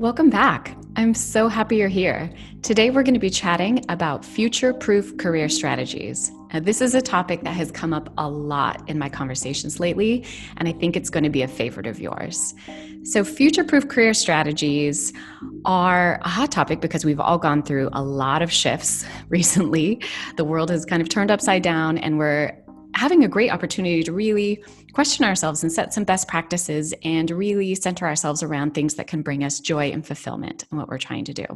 Welcome back. I'm so happy you're here. Today, we're going to be chatting about future proof career strategies. Now, this is a topic that has come up a lot in my conversations lately, and I think it's going to be a favorite of yours. So, future proof career strategies are a hot topic because we've all gone through a lot of shifts recently. The world has kind of turned upside down, and we're having a great opportunity to really question ourselves and set some best practices and really center ourselves around things that can bring us joy and fulfillment in what we're trying to do.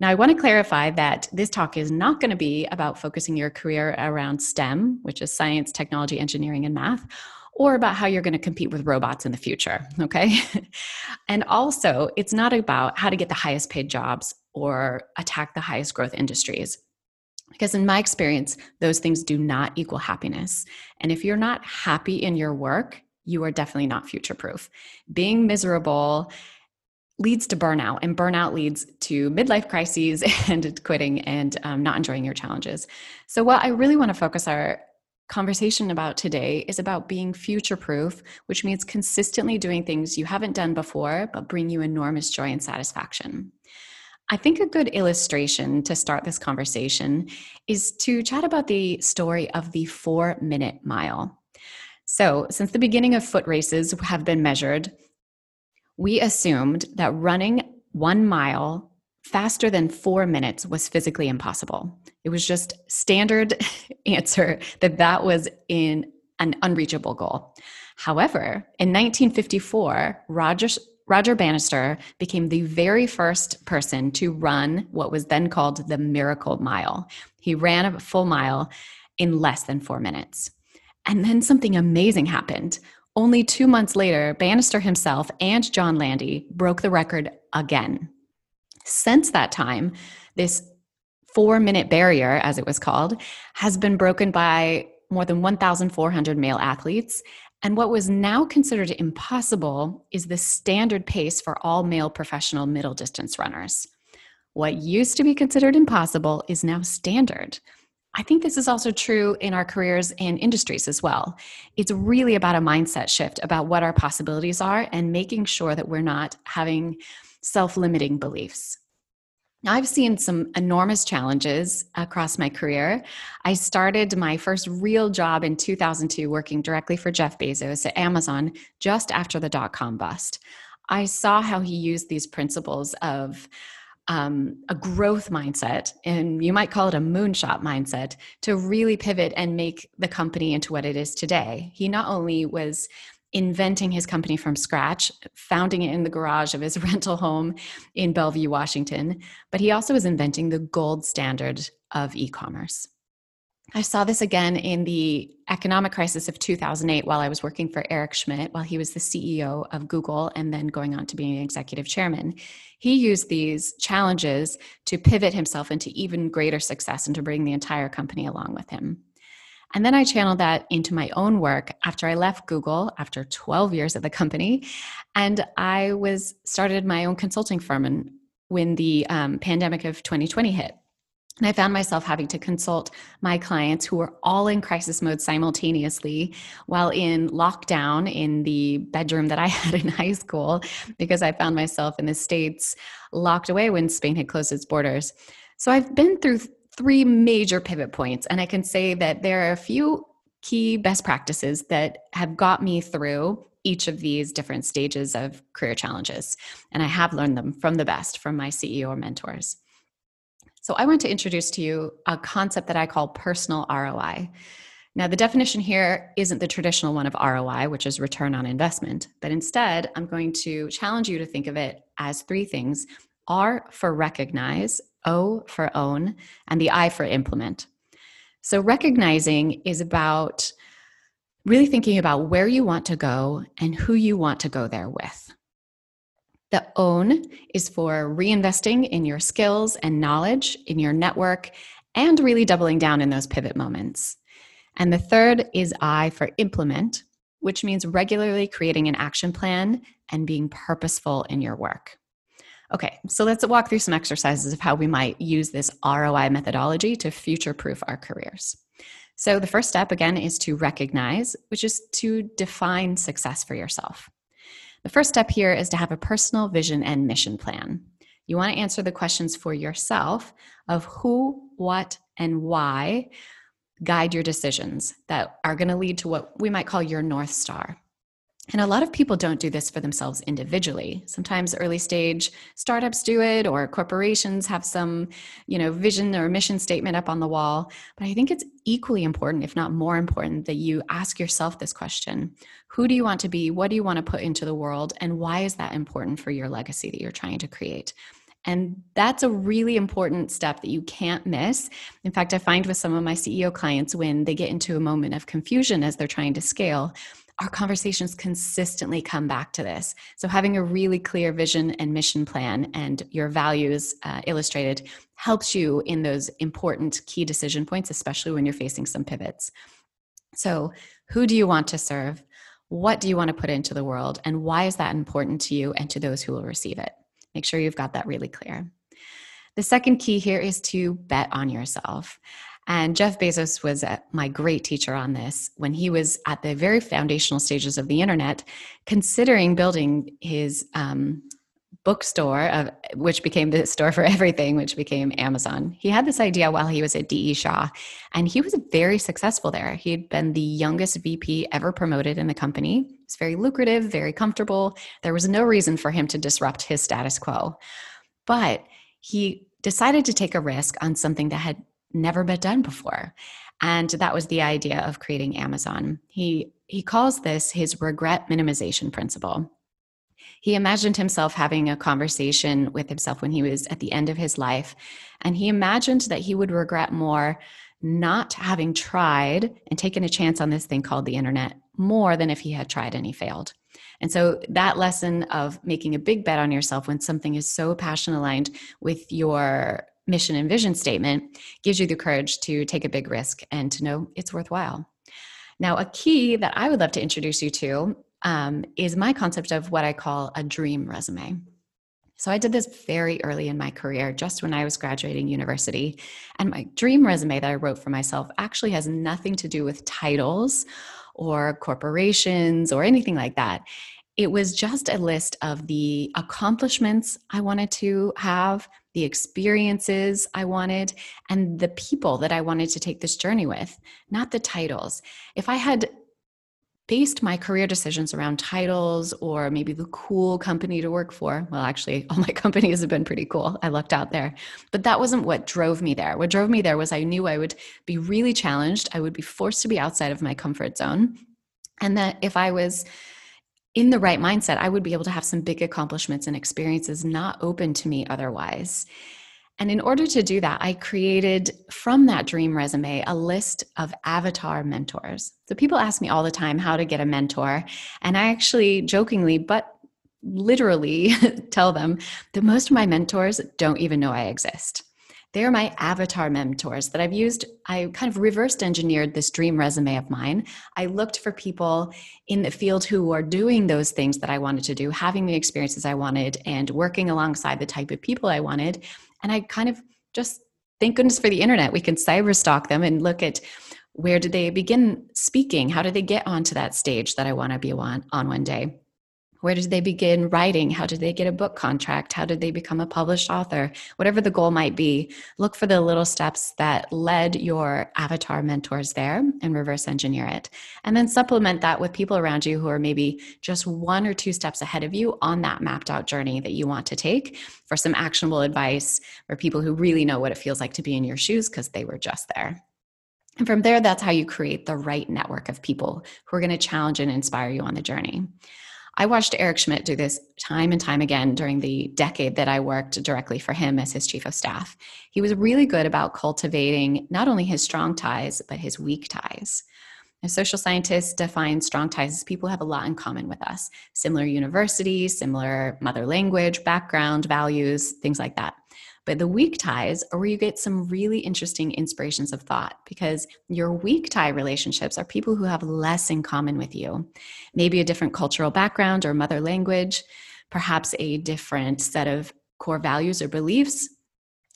Now, I want to clarify that this talk is not going to be about focusing your career around STEM, which is science, technology, engineering, and math, or about how you're going to compete with robots in the future. Okay. and also, it's not about how to get the highest paid jobs or attack the highest growth industries. Because in my experience, those things do not equal happiness. And if you're not happy in your work, you are definitely not future proof. Being miserable leads to burnout, and burnout leads to midlife crises and quitting and um, not enjoying your challenges. So, what I really want to focus our conversation about today is about being future proof, which means consistently doing things you haven't done before, but bring you enormous joy and satisfaction. I think a good illustration to start this conversation is to chat about the story of the four minute mile. So, since the beginning of foot races have been measured, we assumed that running one mile faster than four minutes was physically impossible. It was just standard answer that that was in an unreachable goal. However, in 1954, Roger Roger Bannister became the very first person to run what was then called the Miracle Mile. He ran a full mile in less than four minutes. And then something amazing happened. Only two months later, Bannister himself and John Landy broke the record again. Since that time, this four minute barrier, as it was called, has been broken by more than 1,400 male athletes and what was now considered impossible is the standard pace for all male professional middle distance runners. What used to be considered impossible is now standard. I think this is also true in our careers and industries as well. It's really about a mindset shift about what our possibilities are and making sure that we're not having self limiting beliefs. I've seen some enormous challenges across my career. I started my first real job in 2002 working directly for Jeff Bezos at Amazon just after the dot com bust. I saw how he used these principles of um, a growth mindset, and you might call it a moonshot mindset, to really pivot and make the company into what it is today. He not only was inventing his company from scratch, founding it in the garage of his rental home in Bellevue, Washington. But he also was inventing the gold standard of e commerce. I saw this again in the economic crisis of 2008 while I was working for Eric Schmidt, while he was the CEO of Google and then going on to being executive chairman. He used these challenges to pivot himself into even greater success and to bring the entire company along with him. And then I channeled that into my own work after I left Google after 12 years at the company. And I was started my own consulting firm and when the um, pandemic of 2020 hit. And I found myself having to consult my clients who were all in crisis mode simultaneously while in lockdown in the bedroom that I had in high school because I found myself in the States locked away when Spain had closed its borders. So I've been through three major pivot points. And I can say that there are a few key best practices that have got me through each of these different stages of career challenges. And I have learned them from the best from my CEO mentors. So I want to introduce to you a concept that I call personal ROI. Now, the definition here isn't the traditional one of ROI, which is return on investment, but instead, I'm going to challenge you to think of it as three things R for recognize, O for own, and the I for implement. So, recognizing is about really thinking about where you want to go and who you want to go there with. The own is for reinvesting in your skills and knowledge, in your network, and really doubling down in those pivot moments. And the third is I for implement, which means regularly creating an action plan and being purposeful in your work. Okay, so let's walk through some exercises of how we might use this ROI methodology to future proof our careers. So, the first step again is to recognize, which is to define success for yourself. The first step here is to have a personal vision and mission plan. You want to answer the questions for yourself of who, what, and why guide your decisions that are going to lead to what we might call your North Star. And a lot of people don't do this for themselves individually. Sometimes early stage startups do it or corporations have some, you know, vision or mission statement up on the wall, but I think it's equally important if not more important that you ask yourself this question. Who do you want to be? What do you want to put into the world and why is that important for your legacy that you're trying to create? And that's a really important step that you can't miss. In fact, I find with some of my CEO clients when they get into a moment of confusion as they're trying to scale, our conversations consistently come back to this. So, having a really clear vision and mission plan and your values uh, illustrated helps you in those important key decision points, especially when you're facing some pivots. So, who do you want to serve? What do you want to put into the world? And why is that important to you and to those who will receive it? Make sure you've got that really clear. The second key here is to bet on yourself. And Jeff Bezos was my great teacher on this when he was at the very foundational stages of the internet, considering building his um, bookstore, of, which became the store for everything, which became Amazon. He had this idea while he was at DE Shaw, and he was very successful there. He had been the youngest VP ever promoted in the company. It's very lucrative, very comfortable. There was no reason for him to disrupt his status quo. But he decided to take a risk on something that had never been done before. And that was the idea of creating Amazon. He he calls this his regret minimization principle. He imagined himself having a conversation with himself when he was at the end of his life, and he imagined that he would regret more not having tried and taken a chance on this thing called the internet more than if he had tried and he failed. And so that lesson of making a big bet on yourself when something is so passion aligned with your mission and vision statement gives you the courage to take a big risk and to know it's worthwhile. Now, a key that I would love to introduce you to um, is my concept of what I call a dream resume. So I did this very early in my career, just when I was graduating university. And my dream resume that I wrote for myself actually has nothing to do with titles or corporations or anything like that. It was just a list of the accomplishments I wanted to have, the experiences I wanted, and the people that I wanted to take this journey with, not the titles. If I had based my career decisions around titles or maybe the cool company to work for. Well, actually, all my companies have been pretty cool. I lucked out there. But that wasn't what drove me there. What drove me there was I knew I would be really challenged, I would be forced to be outside of my comfort zone. And that if I was in the right mindset, I would be able to have some big accomplishments and experiences not open to me otherwise. And in order to do that, I created from that dream resume a list of avatar mentors. So people ask me all the time how to get a mentor. And I actually jokingly, but literally tell them that most of my mentors don't even know I exist. They're my avatar mentors that I've used. I kind of reversed engineered this dream resume of mine. I looked for people in the field who are doing those things that I wanted to do, having the experiences I wanted, and working alongside the type of people I wanted. And I kind of just, thank goodness for the internet, we can cyber stalk them and look at where did they begin speaking? How did they get onto that stage that I want to be on, on one day? Where did they begin writing? How did they get a book contract? How did they become a published author? Whatever the goal might be, look for the little steps that led your avatar mentors there and reverse engineer it. And then supplement that with people around you who are maybe just one or two steps ahead of you on that mapped out journey that you want to take for some actionable advice or people who really know what it feels like to be in your shoes because they were just there. And from there, that's how you create the right network of people who are going to challenge and inspire you on the journey. I watched Eric Schmidt do this time and time again during the decade that I worked directly for him as his chief of staff. He was really good about cultivating not only his strong ties, but his weak ties. A social scientists define strong ties as people who have a lot in common with us similar universities, similar mother language, background, values, things like that. But the weak ties are where you get some really interesting inspirations of thought because your weak tie relationships are people who have less in common with you. Maybe a different cultural background or mother language, perhaps a different set of core values or beliefs.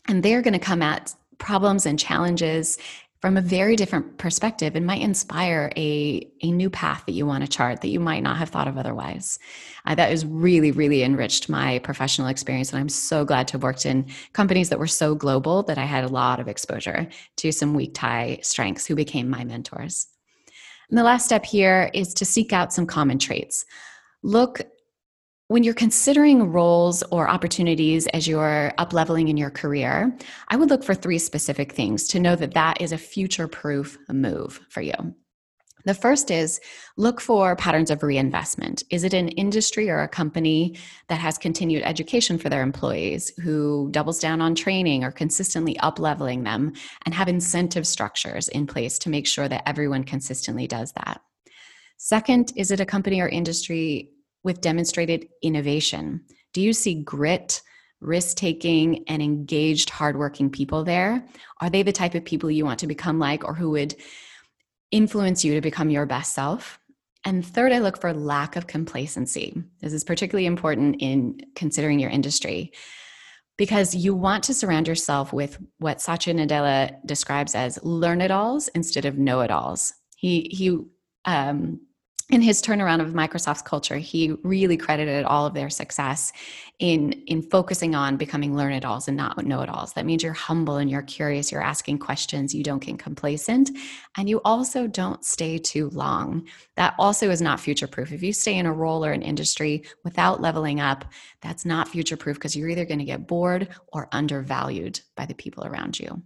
And they're going to come at problems and challenges from a very different perspective and might inspire a, a new path that you want to chart that you might not have thought of otherwise. Uh, that has really, really enriched my professional experience. And I'm so glad to have worked in companies that were so global that I had a lot of exposure to some weak tie strengths who became my mentors. And the last step here is to seek out some common traits. Look when you're considering roles or opportunities as you're up leveling in your career, I would look for three specific things to know that that is a future proof move for you. The first is look for patterns of reinvestment. Is it an industry or a company that has continued education for their employees, who doubles down on training or consistently up leveling them and have incentive structures in place to make sure that everyone consistently does that? Second, is it a company or industry with demonstrated innovation? Do you see grit, risk taking, and engaged, hardworking people there? Are they the type of people you want to become like or who would influence you to become your best self? And third, I look for lack of complacency. This is particularly important in considering your industry because you want to surround yourself with what Satya Nadella describes as learn it alls instead of know it alls. He, he um, in his turnaround of Microsoft's culture, he really credited all of their success in in focusing on becoming learn it alls and not know it alls. That means you're humble and you're curious, you're asking questions, you don't get complacent, and you also don't stay too long. That also is not future proof. If you stay in a role or an industry without leveling up, that's not future proof because you're either going to get bored or undervalued by the people around you.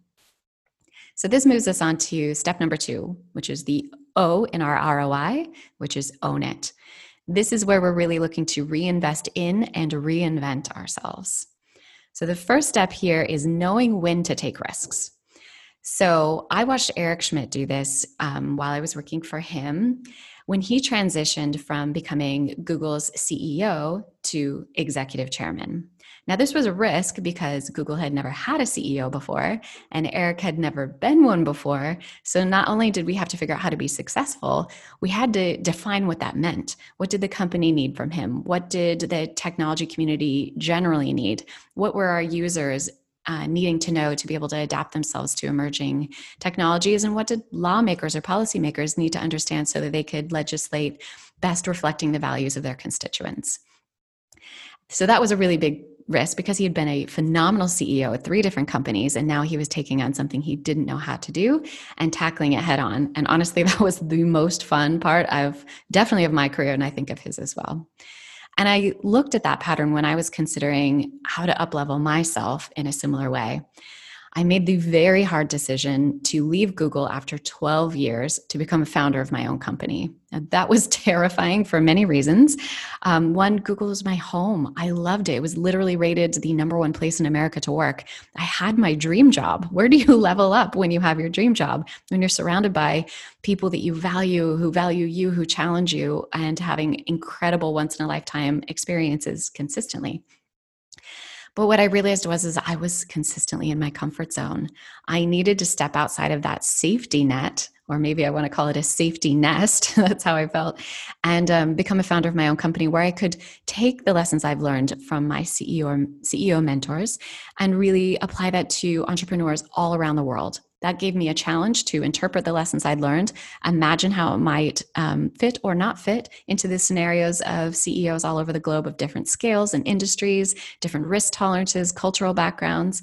So this moves us on to step number two, which is the O in our ROI, which is own it. This is where we're really looking to reinvest in and reinvent ourselves. So the first step here is knowing when to take risks. So I watched Eric Schmidt do this um, while I was working for him when he transitioned from becoming Google's CEO to executive chairman. Now, this was a risk because Google had never had a CEO before and Eric had never been one before. So, not only did we have to figure out how to be successful, we had to define what that meant. What did the company need from him? What did the technology community generally need? What were our users uh, needing to know to be able to adapt themselves to emerging technologies and what did lawmakers or policymakers need to understand so that they could legislate best reflecting the values of their constituents so that was a really big risk because he had been a phenomenal CEO at three different companies and now he was taking on something he didn't know how to do and tackling it head on. And honestly, that was the most fun part of definitely of my career and I think of his as well. And I looked at that pattern when I was considering how to uplevel myself in a similar way. I made the very hard decision to leave Google after 12 years to become a founder of my own company. Now, that was terrifying for many reasons. Um, one, Google was my home. I loved it. It was literally rated the number one place in America to work. I had my dream job. Where do you level up when you have your dream job? When you're surrounded by people that you value, who value you, who challenge you, and having incredible once in a lifetime experiences consistently. But what I realized was is I was consistently in my comfort zone. I needed to step outside of that safety net, or maybe I want to call it a safety nest. That's how I felt, and um, become a founder of my own company where I could take the lessons I've learned from my CEO CEO mentors and really apply that to entrepreneurs all around the world that gave me a challenge to interpret the lessons I'd learned, imagine how it might um, fit or not fit into the scenarios of CEOs all over the globe of different scales and industries, different risk tolerances, cultural backgrounds.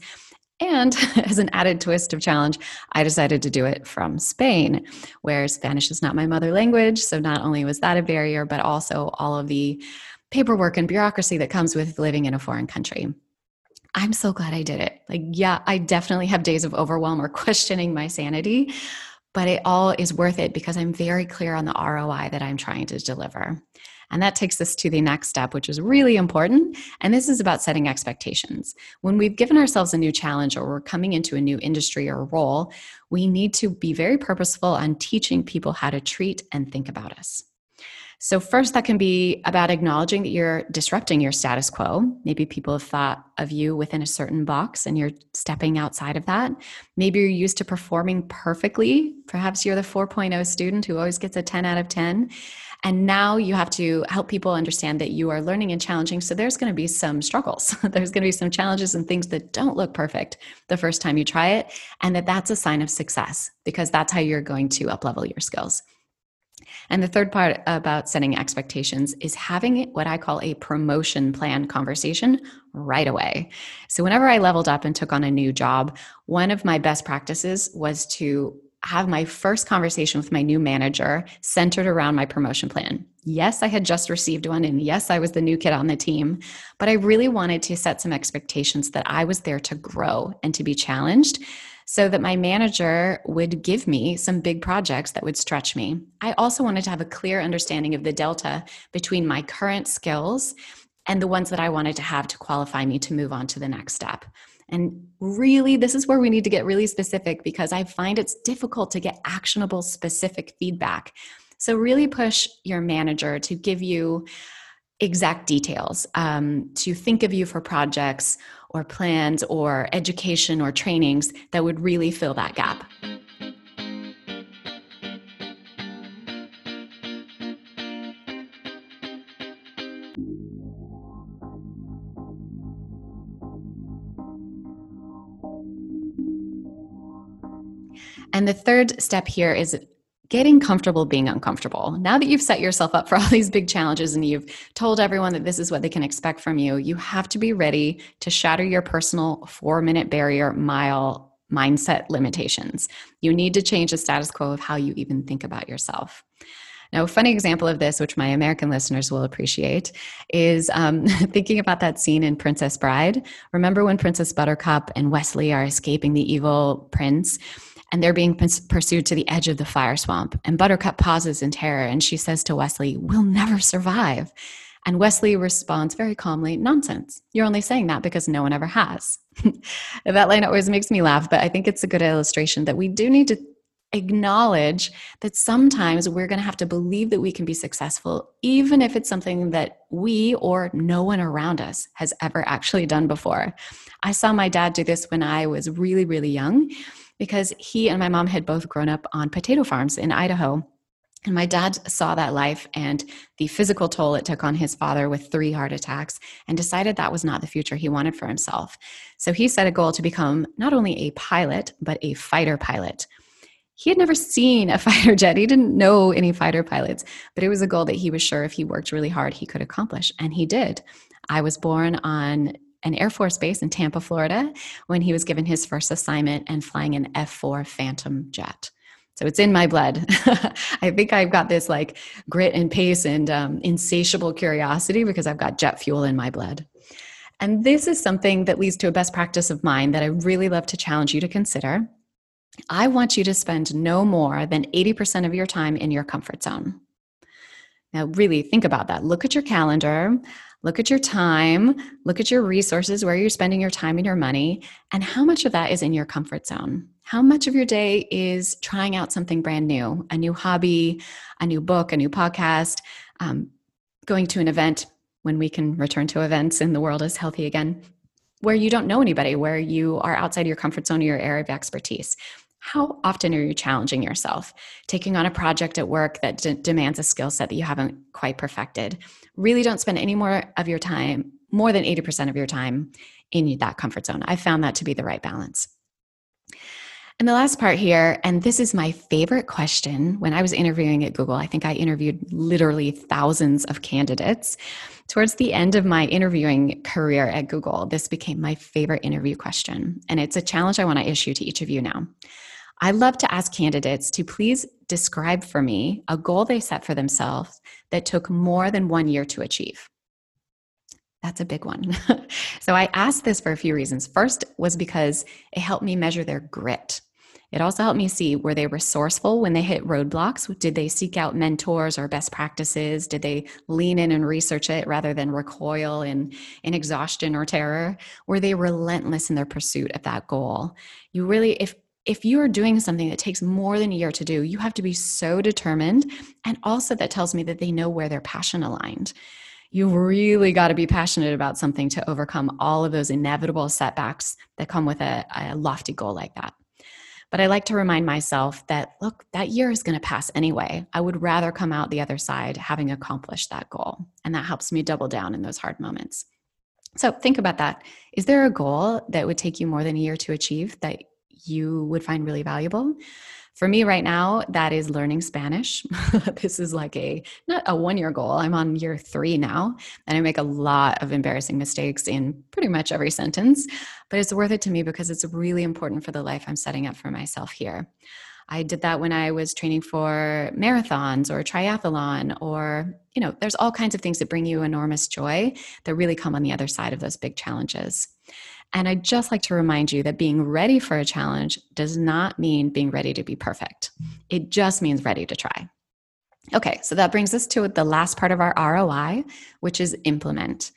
And as an added twist of challenge, I decided to do it from Spain, where Spanish is not my mother language. So not only was that a barrier, but also all of the paperwork and bureaucracy that comes with living in a foreign country. I'm so glad I did it. Like, yeah, I definitely have days of overwhelm or questioning my sanity, but it all is worth it because I'm very clear on the ROI that I'm trying to deliver. And that takes us to the next step, which is really important. And this is about setting expectations. When we've given ourselves a new challenge or we're coming into a new industry or role, we need to be very purposeful on teaching people how to treat and think about us. So, first, that can be about acknowledging that you're disrupting your status quo. Maybe people have thought of you within a certain box and you're stepping outside of that. Maybe you're used to performing perfectly. Perhaps you're the 4.0 student who always gets a 10 out of 10. And now you have to help people understand that you are learning and challenging. So there's going to be some struggles. there's going to be some challenges and things that don't look perfect the first time you try it. And that that's a sign of success because that's how you're going to uplevel your skills. And the third part about setting expectations is having what I call a promotion plan conversation right away. So, whenever I leveled up and took on a new job, one of my best practices was to have my first conversation with my new manager centered around my promotion plan. Yes, I had just received one, and yes, I was the new kid on the team, but I really wanted to set some expectations that I was there to grow and to be challenged so that my manager would give me some big projects that would stretch me. I also wanted to have a clear understanding of the delta between my current skills and the ones that I wanted to have to qualify me to move on to the next step. And really, this is where we need to get really specific because I find it's difficult to get actionable, specific feedback. So, really push your manager to give you exact details, um, to think of you for projects or plans or education or trainings that would really fill that gap. And the third step here is getting comfortable being uncomfortable. Now that you've set yourself up for all these big challenges and you've told everyone that this is what they can expect from you, you have to be ready to shatter your personal four minute barrier mile mindset limitations. You need to change the status quo of how you even think about yourself. Now, a funny example of this, which my American listeners will appreciate, is um, thinking about that scene in Princess Bride. Remember when Princess Buttercup and Westley are escaping the evil prince? And they're being pursued to the edge of the fire swamp. And Buttercup pauses in terror and she says to Westley, We'll never survive. And Westley responds very calmly, Nonsense. You're only saying that because no one ever has. that line always makes me laugh, but I think it's a good illustration that we do need to acknowledge that sometimes we're going to have to believe that we can be successful, even if it's something that we or no one around us has ever actually done before. I saw my dad do this when I was really, really young because he and my mom had both grown up on potato farms in Idaho. And my dad saw that life and the physical toll it took on his father with three heart attacks and decided that was not the future he wanted for himself. So he set a goal to become not only a pilot, but a fighter pilot. He had never seen a fighter jet. He didn't know any fighter pilots, but it was a goal that he was sure if he worked really hard, he could accomplish. And he did. I was born on an Air Force base in Tampa, Florida, when he was given his first assignment and flying an F 4 Phantom jet. So it's in my blood. I think I've got this like grit and pace and um, insatiable curiosity because I've got jet fuel in my blood. And this is something that leads to a best practice of mine that I really love to challenge you to consider. I want you to spend no more than 80% of your time in your comfort zone. Now, really think about that. Look at your calendar. Look at your time, look at your resources, where you're spending your time and your money, and how much of that is in your comfort zone. How much of your day is trying out something brand new, a new hobby, a new book, a new podcast, um, going to an event when we can return to events and the world is healthy again, where you don't know anybody, where you are outside your comfort zone or your area of expertise. How often are you challenging yourself, taking on a project at work that d- demands a skill set that you haven't quite perfected? Really don't spend any more of your time, more than 80% of your time in that comfort zone. I found that to be the right balance. And the last part here, and this is my favorite question when I was interviewing at Google, I think I interviewed literally thousands of candidates. Towards the end of my interviewing career at Google, this became my favorite interview question. And it's a challenge I want to issue to each of you now. I love to ask candidates to please describe for me a goal they set for themselves that took more than one year to achieve. That's a big one. so I asked this for a few reasons. First was because it helped me measure their grit. It also helped me see were they resourceful when they hit roadblocks? Did they seek out mentors or best practices? Did they lean in and research it rather than recoil in, in exhaustion or terror? Were they relentless in their pursuit of that goal? You really, if if you are doing something that takes more than a year to do, you have to be so determined. And also, that tells me that they know where their passion aligned. You really got to be passionate about something to overcome all of those inevitable setbacks that come with a, a lofty goal like that. But I like to remind myself that, look, that year is going to pass anyway. I would rather come out the other side having accomplished that goal. And that helps me double down in those hard moments. So think about that. Is there a goal that would take you more than a year to achieve that you would find really valuable? For me right now, that is learning Spanish. this is like a not a one year goal. I'm on year three now, and I make a lot of embarrassing mistakes in pretty much every sentence, but it's worth it to me because it's really important for the life I'm setting up for myself here. I did that when I was training for marathons or triathlon, or, you know, there's all kinds of things that bring you enormous joy that really come on the other side of those big challenges. And I'd just like to remind you that being ready for a challenge does not mean being ready to be perfect, it just means ready to try. Okay, so that brings us to the last part of our ROI, which is implement.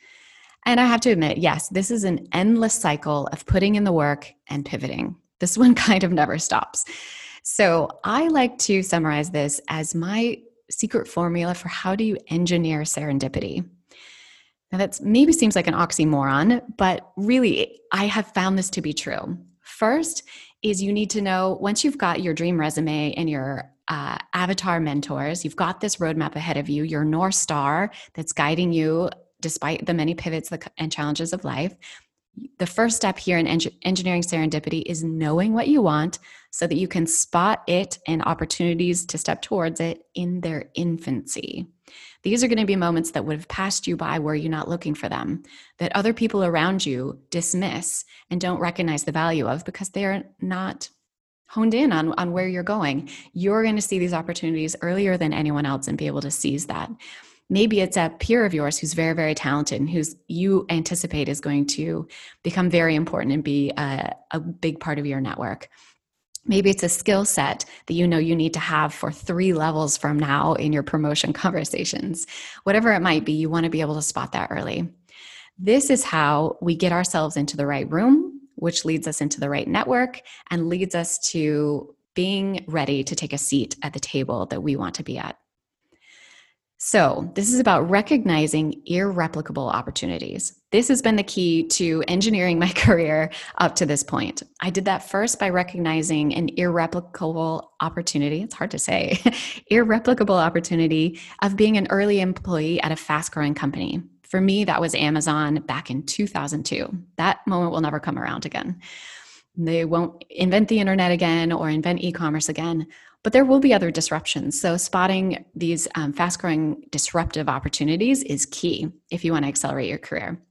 And I have to admit, yes, this is an endless cycle of putting in the work and pivoting. This one kind of never stops. So I like to summarize this as my secret formula for how do you engineer serendipity. Now, that maybe seems like an oxymoron, but really, I have found this to be true. First, is you need to know once you've got your dream resume and your uh, avatar mentors, you've got this roadmap ahead of you, your North Star that's guiding you despite the many pivots and challenges of life. The first step here in engineering serendipity is knowing what you want so that you can spot it and opportunities to step towards it in their infancy. These are going to be moments that would have passed you by were you not looking for them, that other people around you dismiss and don't recognize the value of because they're not honed in on, on where you're going. You're going to see these opportunities earlier than anyone else and be able to seize that. Maybe it's a peer of yours who's very, very talented and who's you anticipate is going to become very important and be a, a big part of your network. Maybe it's a skill set that you know you need to have for three levels from now in your promotion conversations. Whatever it might be, you want to be able to spot that early. This is how we get ourselves into the right room, which leads us into the right network and leads us to being ready to take a seat at the table that we want to be at. So, this is about recognizing irreplicable opportunities. This has been the key to engineering my career up to this point. I did that first by recognizing an irreplicable opportunity. It's hard to say, irreplicable opportunity of being an early employee at a fast growing company. For me, that was Amazon back in 2002. That moment will never come around again. They won't invent the internet again or invent e commerce again. But there will be other disruptions. So, spotting these um, fast growing disruptive opportunities is key if you want to accelerate your career.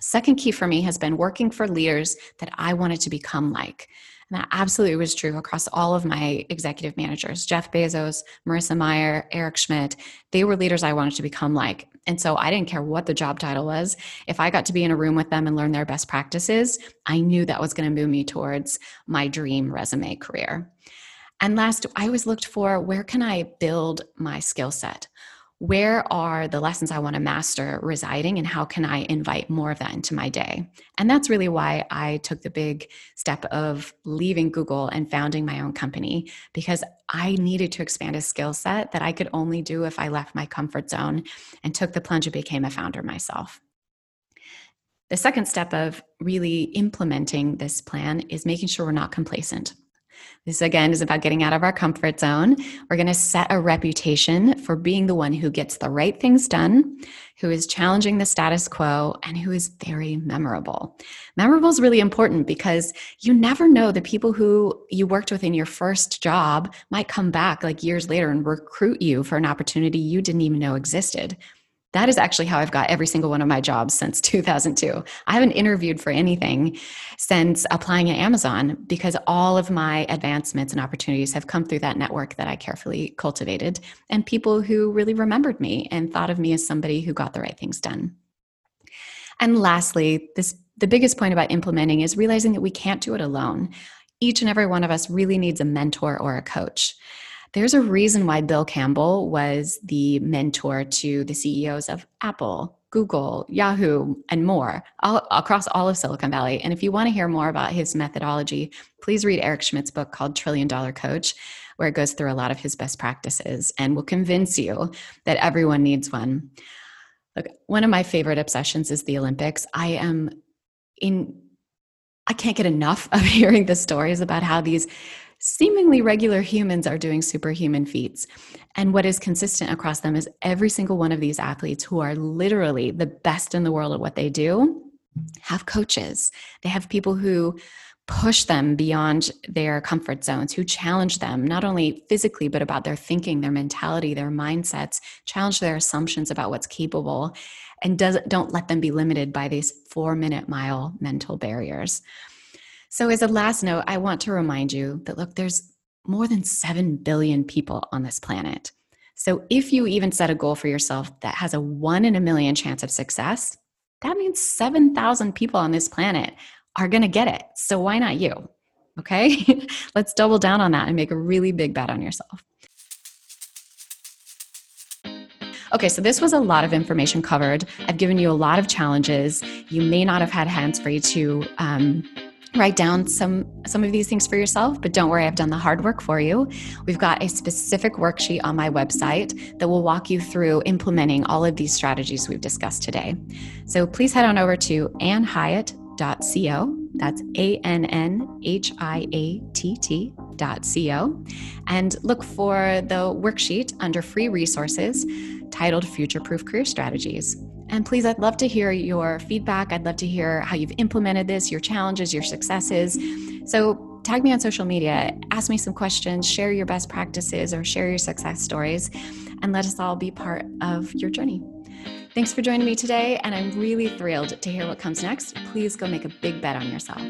Second key for me has been working for leaders that I wanted to become like. And that absolutely was true across all of my executive managers Jeff Bezos, Marissa Mayer, Eric Schmidt. They were leaders I wanted to become like. And so I didn't care what the job title was. If I got to be in a room with them and learn their best practices, I knew that was going to move me towards my dream resume career. And last, I always looked for where can I build my skill set? Where are the lessons I want to master residing, and how can I invite more of that into my day? And that's really why I took the big step of leaving Google and founding my own company because I needed to expand a skill set that I could only do if I left my comfort zone and took the plunge and became a founder myself. The second step of really implementing this plan is making sure we're not complacent. This again is about getting out of our comfort zone. We're going to set a reputation for being the one who gets the right things done, who is challenging the status quo, and who is very memorable. Memorable is really important because you never know the people who you worked with in your first job might come back like years later and recruit you for an opportunity you didn't even know existed. That is actually how I've got every single one of my jobs since 2002. I haven't interviewed for anything since applying at Amazon because all of my advancements and opportunities have come through that network that I carefully cultivated and people who really remembered me and thought of me as somebody who got the right things done. And lastly, this the biggest point about implementing is realizing that we can't do it alone. Each and every one of us really needs a mentor or a coach. There's a reason why Bill Campbell was the mentor to the CEOs of Apple, Google, Yahoo, and more all, across all of Silicon Valley. And if you want to hear more about his methodology, please read Eric Schmidt's book called Trillion Dollar Coach, where it goes through a lot of his best practices and will convince you that everyone needs one. Look, one of my favorite obsessions is the Olympics. I am in I can't get enough of hearing the stories about how these seemingly regular humans are doing superhuman feats. And what is consistent across them is every single one of these athletes who are literally the best in the world at what they do have coaches. They have people who push them beyond their comfort zones, who challenge them, not only physically, but about their thinking, their mentality, their mindsets, challenge their assumptions about what's capable, and does, don't let them be limited by these four minute mile mental barriers. So, as a last note, I want to remind you that look, there's more than 7 billion people on this planet. So, if you even set a goal for yourself that has a one in a million chance of success, that means 7,000 people on this planet are going to get it. So, why not you? Okay, let's double down on that and make a really big bet on yourself. Okay, so this was a lot of information covered. I've given you a lot of challenges. You may not have had hands free to um, write down some some of these things for yourself but don't worry i've done the hard work for you. We've got a specific worksheet on my website that will walk you through implementing all of these strategies we've discussed today. So please head on over to annhiatt.co that's a-n-n-h-i-a-t-t dot co and look for the worksheet under free resources titled future proof career strategies and please, I'd love to hear your feedback. I'd love to hear how you've implemented this, your challenges, your successes. So, tag me on social media, ask me some questions, share your best practices, or share your success stories, and let us all be part of your journey. Thanks for joining me today, and I'm really thrilled to hear what comes next. Please go make a big bet on yourself.